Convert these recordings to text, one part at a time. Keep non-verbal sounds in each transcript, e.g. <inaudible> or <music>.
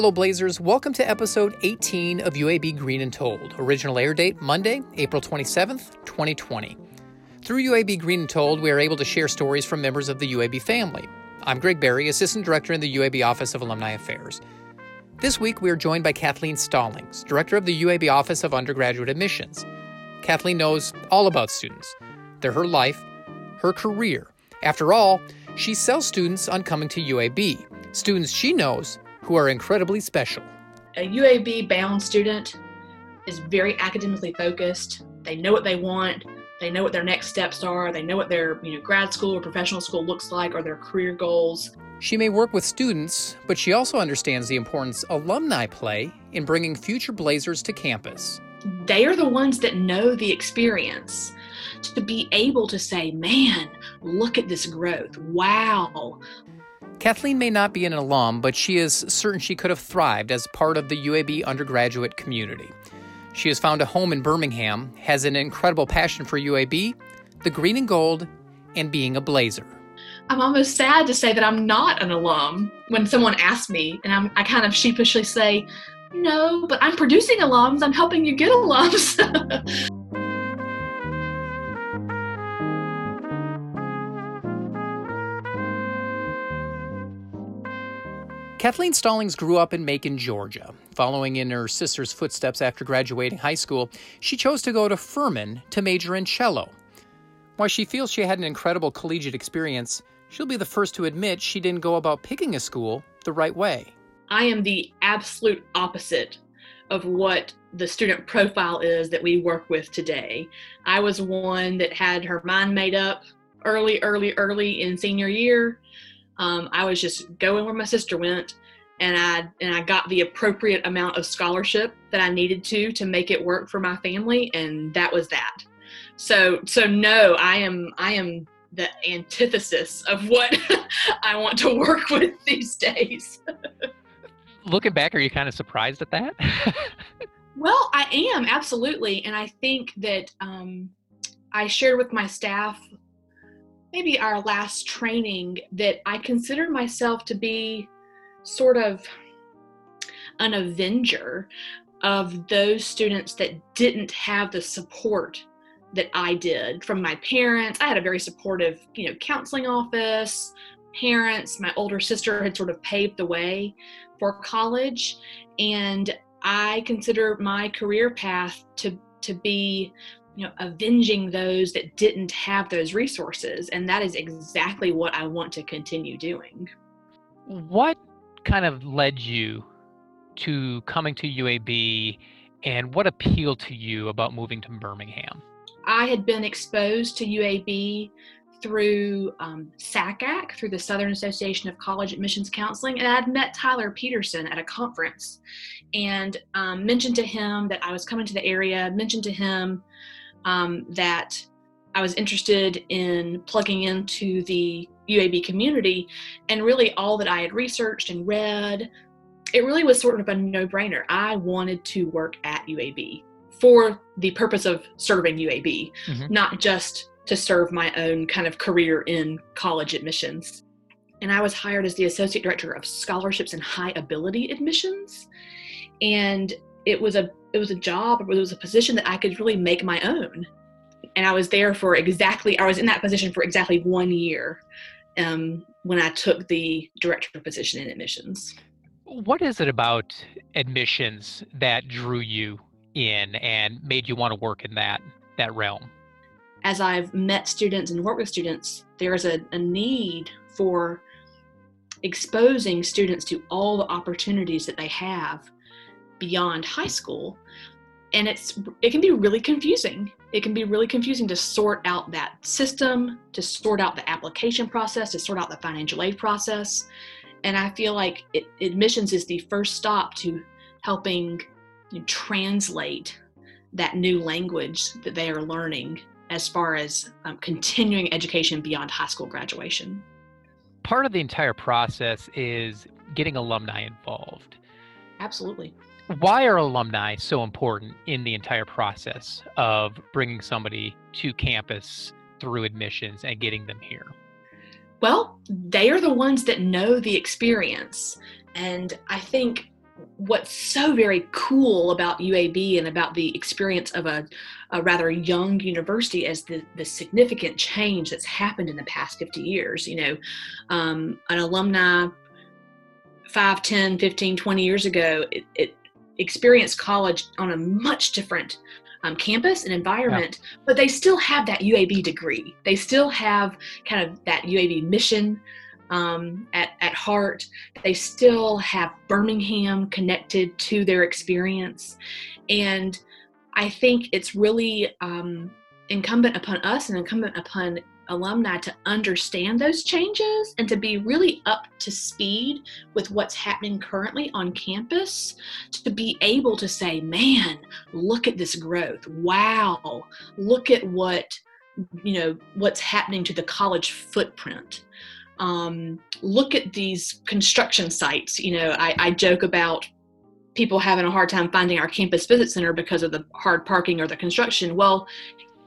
Hello, Blazers. Welcome to episode 18 of UAB Green and Told. Original air date Monday, April 27th, 2020. Through UAB Green and Told, we are able to share stories from members of the UAB family. I'm Greg Berry, Assistant Director in the UAB Office of Alumni Affairs. This week, we are joined by Kathleen Stallings, Director of the UAB Office of Undergraduate Admissions. Kathleen knows all about students. They're her life, her career. After all, she sells students on coming to UAB, students she knows who are incredibly special. A UAB bound student is very academically focused. They know what they want. They know what their next steps are. They know what their you know, grad school or professional school looks like or their career goals. She may work with students, but she also understands the importance alumni play in bringing future Blazers to campus. They are the ones that know the experience to be able to say, man, look at this growth. Wow, Kathleen may not be an alum, but she is certain she could have thrived as part of the UAB undergraduate community. She has found a home in Birmingham, has an incredible passion for UAB, the green and gold, and being a blazer. I'm almost sad to say that I'm not an alum when someone asks me, and I'm, I kind of sheepishly say, No, but I'm producing alums, I'm helping you get alums. <laughs> Kathleen Stallings grew up in Macon, Georgia. Following in her sister's footsteps after graduating high school, she chose to go to Furman to major in cello. While she feels she had an incredible collegiate experience, she'll be the first to admit she didn't go about picking a school the right way. I am the absolute opposite of what the student profile is that we work with today. I was one that had her mind made up early, early, early in senior year um, I was just going where my sister went, and I and I got the appropriate amount of scholarship that I needed to to make it work for my family, and that was that. So so no, I am I am the antithesis of what <laughs> I want to work with these days. <laughs> Looking back, are you kind of surprised at that? <laughs> well, I am absolutely, and I think that um, I shared with my staff maybe our last training that I consider myself to be sort of an avenger of those students that didn't have the support that I did from my parents. I had a very supportive, you know, counseling office, parents, my older sister had sort of paved the way for college and I consider my career path to to be you know avenging those that didn't have those resources and that is exactly what i want to continue doing. What kind of led you to coming to uab and what appealed to you about moving to birmingham? I had been exposed to uab through um, SACAC, through the Southern Association of College Admissions Counseling, and I'd met Tyler Peterson at a conference and um, mentioned to him that I was coming to the area, mentioned to him um, that I was interested in plugging into the UAB community, and really all that I had researched and read, it really was sort of a no brainer. I wanted to work at UAB for the purpose of serving UAB, mm-hmm. not just to serve my own kind of career in college admissions. And I was hired as the Associate Director of Scholarships and High Ability Admissions. And it was a it was a job it was a position that i could really make my own. And i was there for exactly i was in that position for exactly one year um, when i took the director position in admissions. What is it about admissions that drew you in and made you want to work in that that realm? As i've met students and worked with students there's a, a need for exposing students to all the opportunities that they have beyond high school and it's it can be really confusing. It can be really confusing to sort out that system to sort out the application process to sort out the financial aid process. And i feel like it, admissions is the first stop to helping you know, translate that new language that they are learning as far as um, continuing education beyond high school graduation. Part of the entire process is getting alumni involved. Absolutely why are alumni so important in the entire process of bringing somebody to campus through admissions and getting them here? Well, they are the ones that know the experience. And I think what's so very cool about UAB and about the experience of a, a rather young university is the, the significant change that's happened in the past 50 years. You know, um, an alumni 5, 10, 15, 20 years ago, it, it experienced college on a much different um, campus and environment, yeah. but they still have that UAB degree. They still have kind of that UAB mission um, at, at heart. They still have Birmingham connected to their experience. And I think it's really um, incumbent upon us and incumbent upon alumni to understand those changes and to be really up to speed with what's happening currently on campus to be able to say man look at this growth wow look at what you know what's happening to the college footprint um, look at these construction sites. You know, I, I joke about people having a hard time finding our campus visit center because of the hard parking or the construction. Well,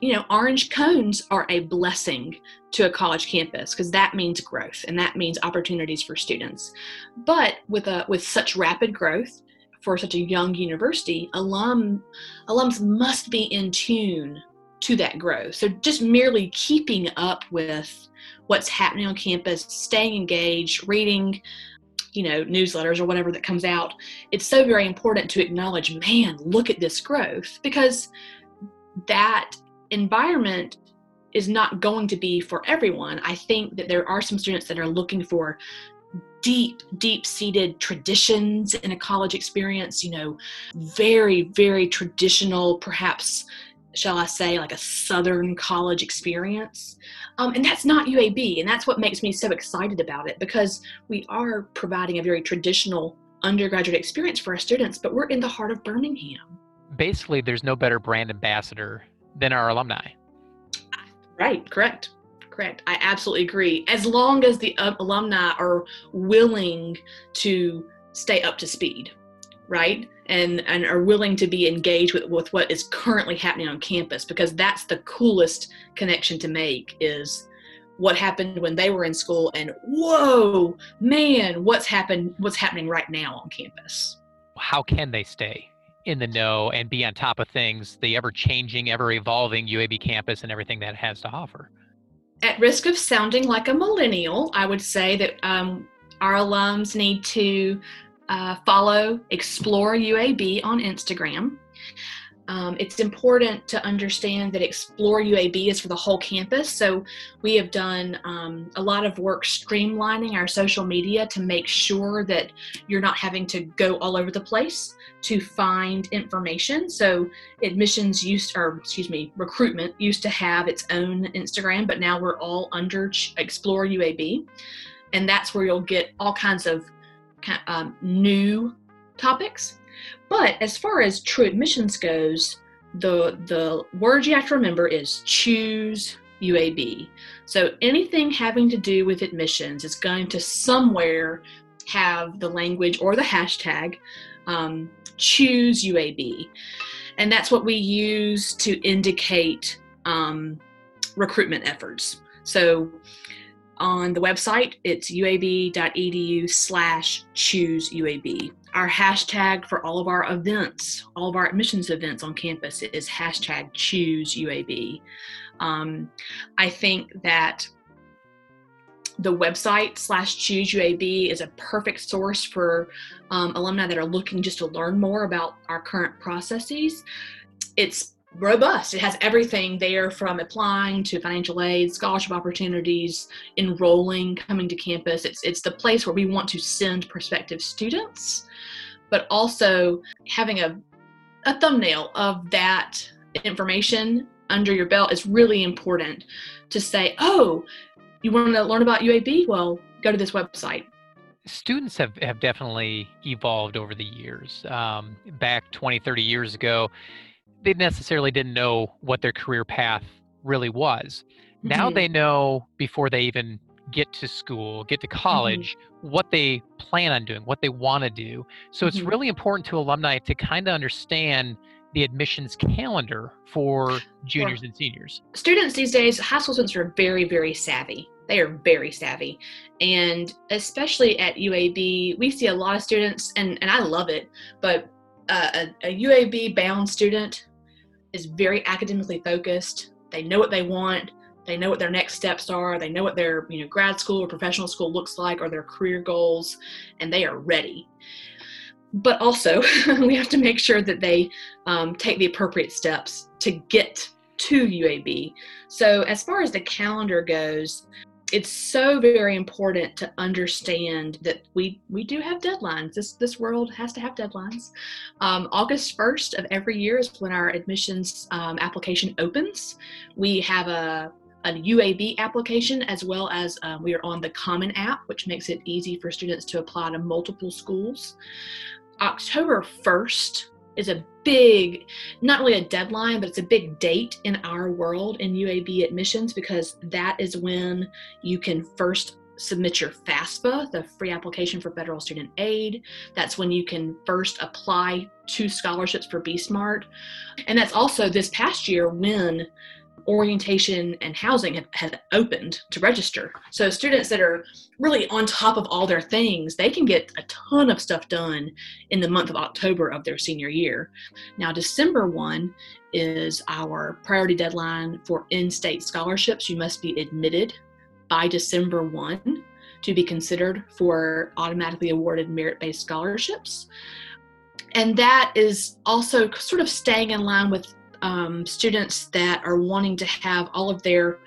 you know, orange cones are a blessing to a college campus because that means growth and that means opportunities for students. But with a with such rapid growth for such a young university, alum alums must be in tune to that growth. So just merely keeping up with what's happening on campus, staying engaged, reading, you know, newsletters or whatever that comes out, it's so very important to acknowledge, man, look at this growth because that environment is not going to be for everyone. I think that there are some students that are looking for deep, deep seated traditions in a college experience, you know, very, very traditional, perhaps shall I say, like a Southern college experience. Um, and that's not UAB. And that's what makes me so excited about it because we are providing a very traditional undergraduate experience for our students, but we're in the heart of Birmingham. Basically, there's no better brand ambassador than our alumni. Right, correct. Correct. I absolutely agree. As long as the uh, alumni are willing to stay up to speed right and and are willing to be engaged with with what is currently happening on campus because that's the coolest connection to make is what happened when they were in school and whoa man what's happened what's happening right now on campus how can they stay in the know and be on top of things the ever changing ever evolving uab campus and everything that has to offer at risk of sounding like a millennial i would say that um, our alums need to uh, follow Explore UAB on Instagram. Um, it's important to understand that Explore UAB is for the whole campus. So we have done um, a lot of work streamlining our social media to make sure that you're not having to go all over the place to find information. So admissions used, or excuse me, recruitment used to have its own Instagram, but now we're all under Explore UAB. And that's where you'll get all kinds of um, new topics. But as far as true admissions goes, the the word you have to remember is choose UAB. So anything having to do with admissions is going to somewhere have the language or the hashtag um, choose UAB. And that's what we use to indicate um, recruitment efforts. So on the website, it's uab.edu slash choose UAB. Our hashtag for all of our events, all of our admissions events on campus is hashtag choose UAB. Um, I think that the website slash choose UAB is a perfect source for um, alumni that are looking just to learn more about our current processes. It's robust. It has everything there from applying to financial aid, scholarship opportunities, enrolling, coming to campus. It's it's the place where we want to send prospective students, but also having a a thumbnail of that information under your belt is really important to say, "Oh, you want to learn about UAB? Well, go to this website." Students have, have definitely evolved over the years. Um, back 20, 30 years ago, they necessarily didn't know what their career path really was. Mm-hmm. Now they know before they even get to school, get to mm-hmm. college, mm-hmm. what they plan on doing, what they want to do. So mm-hmm. it's really important to alumni to kind of understand the admissions calendar for juniors and seniors. Students these days, high school students are very, very savvy. They are very savvy. And especially at UAB, we see a lot of students, and, and I love it, but uh, a, a UAB bound student is very academically focused. They know what they want. They know what their next steps are. They know what their you know grad school or professional school looks like or their career goals, and they are ready. But also, <laughs> we have to make sure that they um, take the appropriate steps to get to UAB. So, as far as the calendar goes, it's so very important to understand that we we do have deadlines. This this world has to have deadlines. Um, August first of every year is when our admissions um, application opens. We have a a UAB application as well as uh, we are on the Common App, which makes it easy for students to apply to multiple schools. October 1st is a big, not really a deadline, but it's a big date in our world in UAB admissions because that is when you can first submit your FAFSA, the free application for federal student aid. That's when you can first apply to scholarships for BSmart. And that's also this past year when orientation and housing have, have, opened to register. So students that are really on top of all their things, they can get a ton of stuff done in the month of October of their senior year. Now, December 1 is our priority deadline for in-state scholarships. You must be admitted by December 1 to be considered for automatically awarded merit-based scholarships. And that is also sort of staying in line with um, students that are wanting to have all of their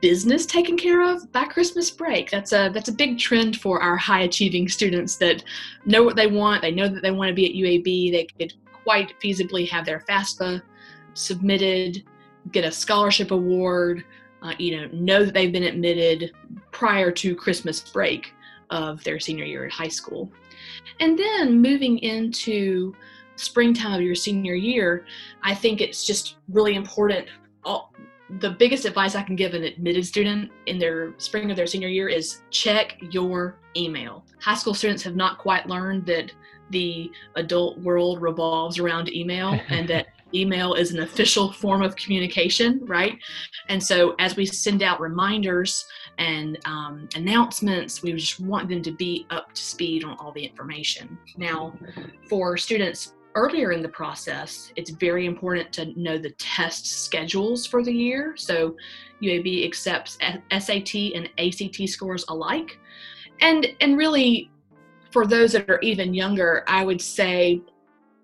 business taken care of by Christmas break. That's a that's a big trend for our high achieving students that know what they want. They know that they want to be at UAB. They could quite feasibly have their FAFSA submitted, get a scholarship award. Uh, you know, know that they've been admitted prior to Christmas break of their senior year at high school, and then moving into springtime of your senior year, I think it's just really important. All, the biggest advice I can give an admitted student in their spring of their senior year is check your email. High school students have not quite learned that the adult world revolves around email <laughs> and that email is an official form of communication, right? And so as we send out reminders and um, announcements, we just want them to be up to speed on all the information. Now, for students earlier in the process, it's very important to know the test schedules for the year. So UAB accepts SAT and ACT scores alike. And and really for those that are even younger, I would say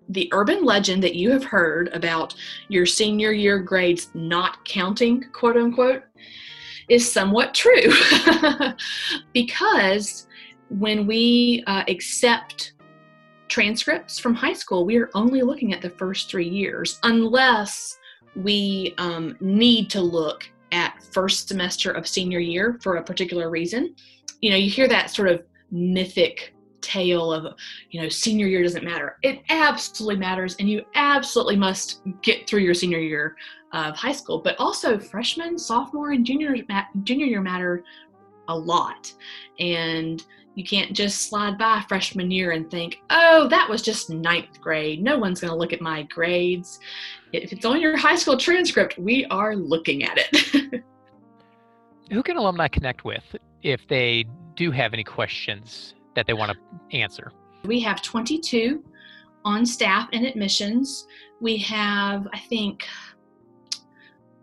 the urban legend that you have heard about your senior year grades not counting, quote unquote, is somewhat true. <laughs> because when we uh, accept transcripts from high school, we are only looking at the first three years, unless we um, need to look at first semester of senior year for a particular reason. You know, you hear that sort of mythic tale of, you know, senior year doesn't matter. It absolutely matters, and you absolutely must get through your senior year of high school. But also, freshman, sophomore, and junior junior year matter a lot. And you can't just slide by freshman year and think, oh, that was just ninth grade. No one's going to look at my grades. If it's on your high school transcript, we are looking at it. <laughs> Who can alumni connect with if they do have any questions that they want to answer? We have 22 on staff and admissions. We have, I think,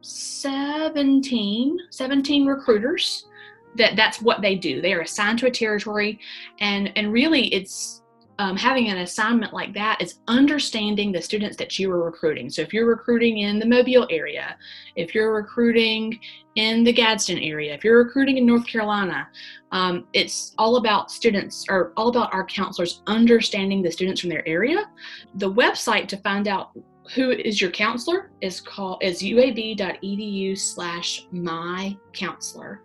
17, 17 recruiters that that's what they do. They are assigned to a territory, and and really it's um, having an assignment like that is understanding the students that you are recruiting. So if you're recruiting in the Mobile area, if you're recruiting in the Gadsden area, if you're recruiting in North Carolina, um, it's all about students or all about our counselors understanding the students from their area. The website to find out who is your counselor is called is uab.edu slash my counselor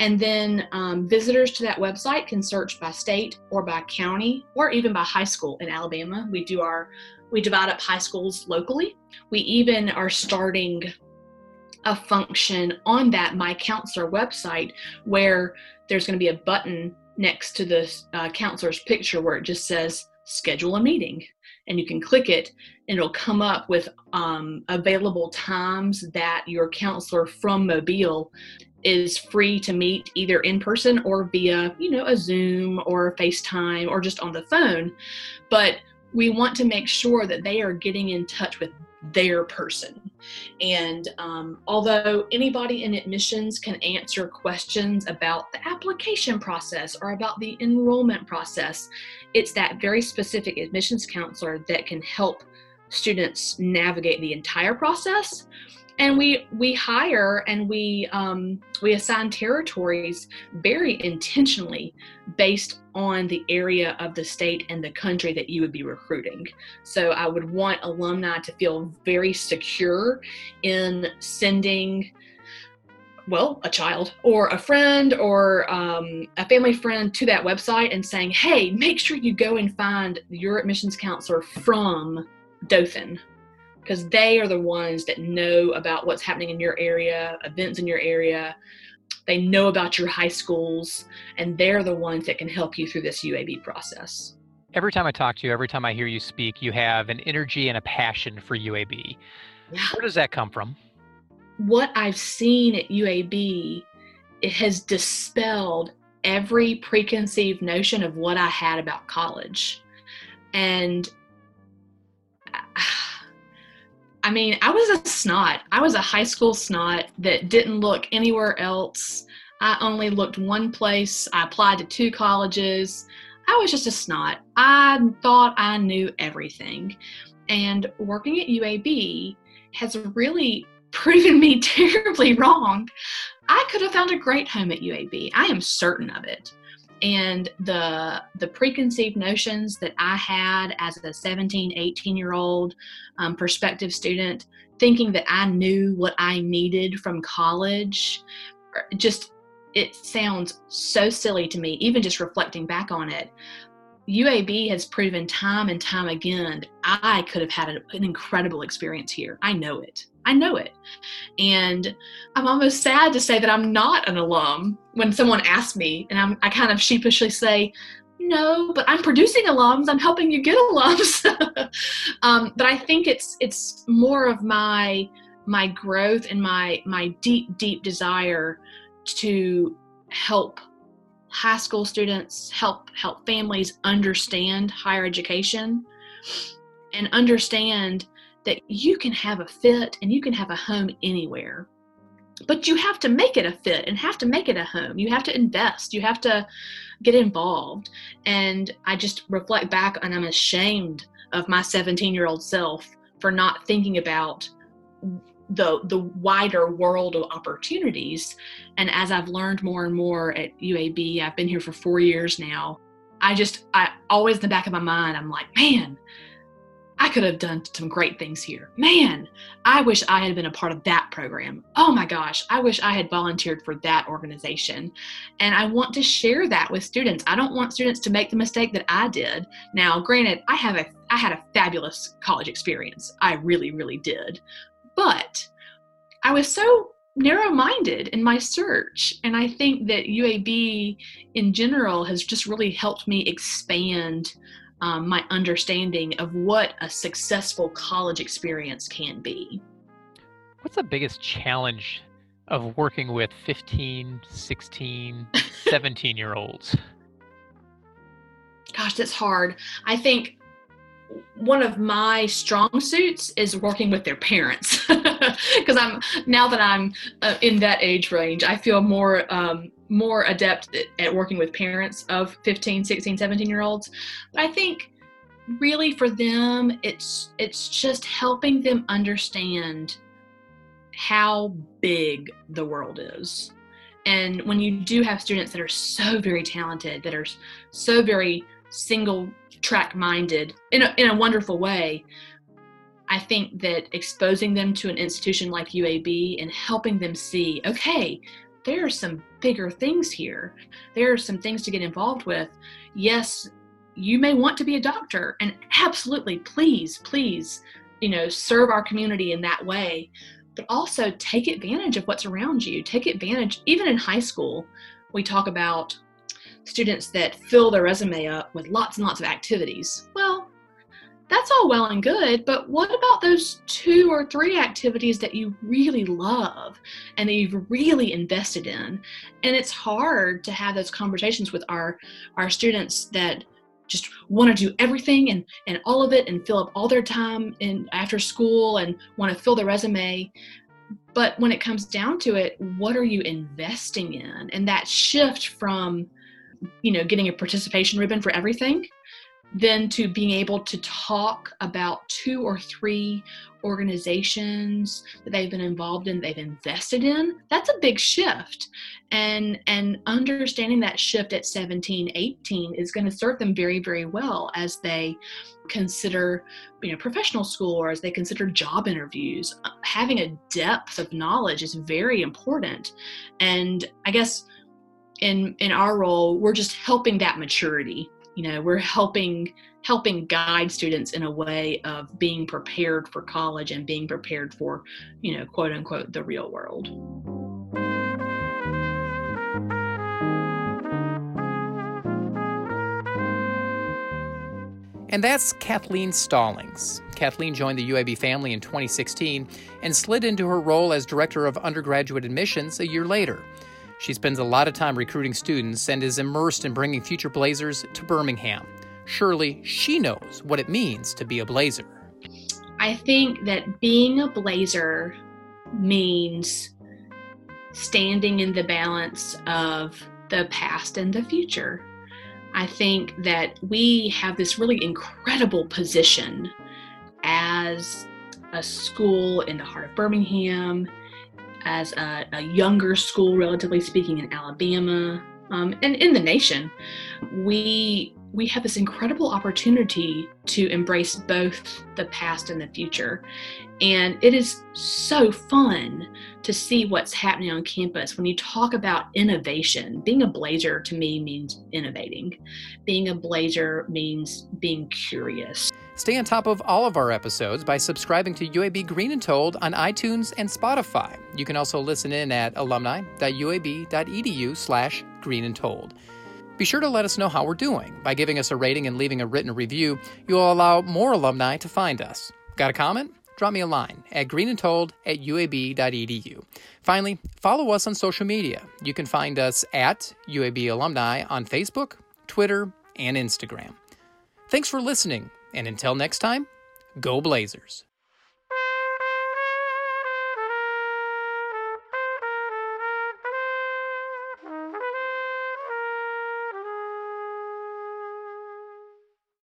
and then um, visitors to that website can search by state or by county or even by high school in Alabama. We do our we divide up high schools locally. We even are starting a function on that My Counselor website where there's going to be a button next to the uh, counselor's picture where it just says schedule a meeting and you can click it and it'll come up with um, available times that your counselor from mobile is free to meet either in person or via, you know, a Zoom or FaceTime or just on the phone. But we want to make sure that they are getting in touch with their person. And um, although anybody in admissions can answer questions about the application process or about the enrollment process, it's that very specific admissions counselor that can help students navigate the entire process and we we hire and we um, we assign territories very intentionally based on the area of the state and the country that you would be recruiting. So i would want alumni to feel very secure in sending well, a child or a friend or um, a family friend to that website and saying, hey, make sure you go and find your admissions counselor from Dothan because they are the ones that know about what's happening in your area, events in your area. They know about your high schools, and they're the ones that can help you through this UAB process. Every time I talk to you, every time I hear you speak, you have an energy and a passion for UAB. Yeah. Where does that come from? What I've seen at UAB, it has dispelled every preconceived notion of what I had about college. And I mean, I was a snot. I was a high school snot that didn't look anywhere else. I only looked one place. I applied to two colleges. I was just a snot. I thought I knew everything. And working at UAB has really <laughs> proven me <laughs> terribly wrong. I could have found a great home at UAB. I am certain of it and the the preconceived notions that i had as a 17 18 year old um, prospective student thinking that i knew what i needed from college er, just it sounds so silly to me even just reflecting back on it. Uab has proven time and time again that i could have had an incredible experience here. I know it I know it. And I'm almost sad to say that I'm not an alum when someone asks me, and I'm, I kind of sheepishly say, no, but I'm producing alums. I'm helping you get alums. <laughs> um, but I think it's it's more of my my growth and my my deep deep desire to help high school students, help help families understand higher education, and understand that you can have a fit and you can have a home anywhere. But you have to make it a fit and have to make it a home. You have to invest. You have to get involved. And I just reflect back and I'm ashamed of my 17 year old self for not thinking about the the wider world of opportunities and as i've learned more and more at uab i've been here for four years now i just i always in the back of my mind i'm like man I could have done some great things here. Man, I wish I had been a part of that program. Oh my gosh, I wish I had volunteered for that organization. And I want to share that with students. I don't want students to make the mistake that I did. Now, granted, I have a I had a fabulous college experience. I really really did. But I was so narrow minded in my search. And I think that UAB in general has just really helped me expand um, my understanding of what a successful college experience can be. What's the biggest challenge of working with 15, 16, <laughs> 17 year olds? Gosh, that's hard. I think one of my strong suits is working with their parents. <laughs> Because i'm now that i'm uh, in that age range i feel more um, more adept at working with parents of 15 16 17 year olds. But i think really for them it's it's just helping them understand how big the world is. And when you do have students that are so very talented that are so very single track minded in a, in a wonderful way i think that exposing them to an institution like uab and helping them see okay there are some bigger things here. There are some things to get involved with. Yes, you may want to be a doctor, and absolutely, please, please, you know, serve our community in that way. But also take advantage of what's around you. Take advantage, even in high school, we talk about students that fill their resume up with lots and lots of activities. Well, that's all well and good, but what about those two or three activities that you really love and that you've really invested in? And it's hard to have those conversations with our our students that just want to do everything and, and all of it and fill up all their time in after school and want to fill their resume. But when it comes down to it, what are you investing in? And that shift from, you know, getting a participation ribbon for everything then to being able to talk about two or three organizations that they've been involved in they've invested in that's a big shift. And and understanding that shift at 17 18 is going to serve them very very well as they consider you know professional school or as they consider job interviews. Having a depth of knowledge is very important. And i guess in in our role we're just helping that maturity you know we're helping helping guide students in a way of being prepared for college and being prepared for you know quote unquote the real world And that's Kathleen Stallings. Kathleen joined the UAB family in 2016 and slid into her role as Director of Undergraduate Admissions a year later. She spends a lot of time recruiting students and is immersed in bringing future Blazers to Birmingham. Surely she knows what it means to be a Blazer. I think that being a Blazer means standing in the balance of the past and the future. I think that we have this really incredible position as a school in the heart of Birmingham as a, a younger school, relatively speaking, in Alabama um, and in the nation, we we have this incredible opportunity to embrace both the past and the future. And it is so fun to see what's happening on campus. When you talk about innovation, being a blazer to me means innovating. Being a blazer means being curious. Stay on top of all of our episodes by subscribing to UAB Green and Told on iTunes and Spotify. You can also listen in at alumni.uab.edu slash green and told. Be sure to let us know how we're doing. By giving us a rating and leaving a written review, you'll allow more alumni to find us. Got a comment? Drop me a line at greenandtold at uab.edu. Finally, follow us on social media. You can find us at UAB Alumni on Facebook, Twitter, and Instagram. Thanks for listening and until next time, go Blazers.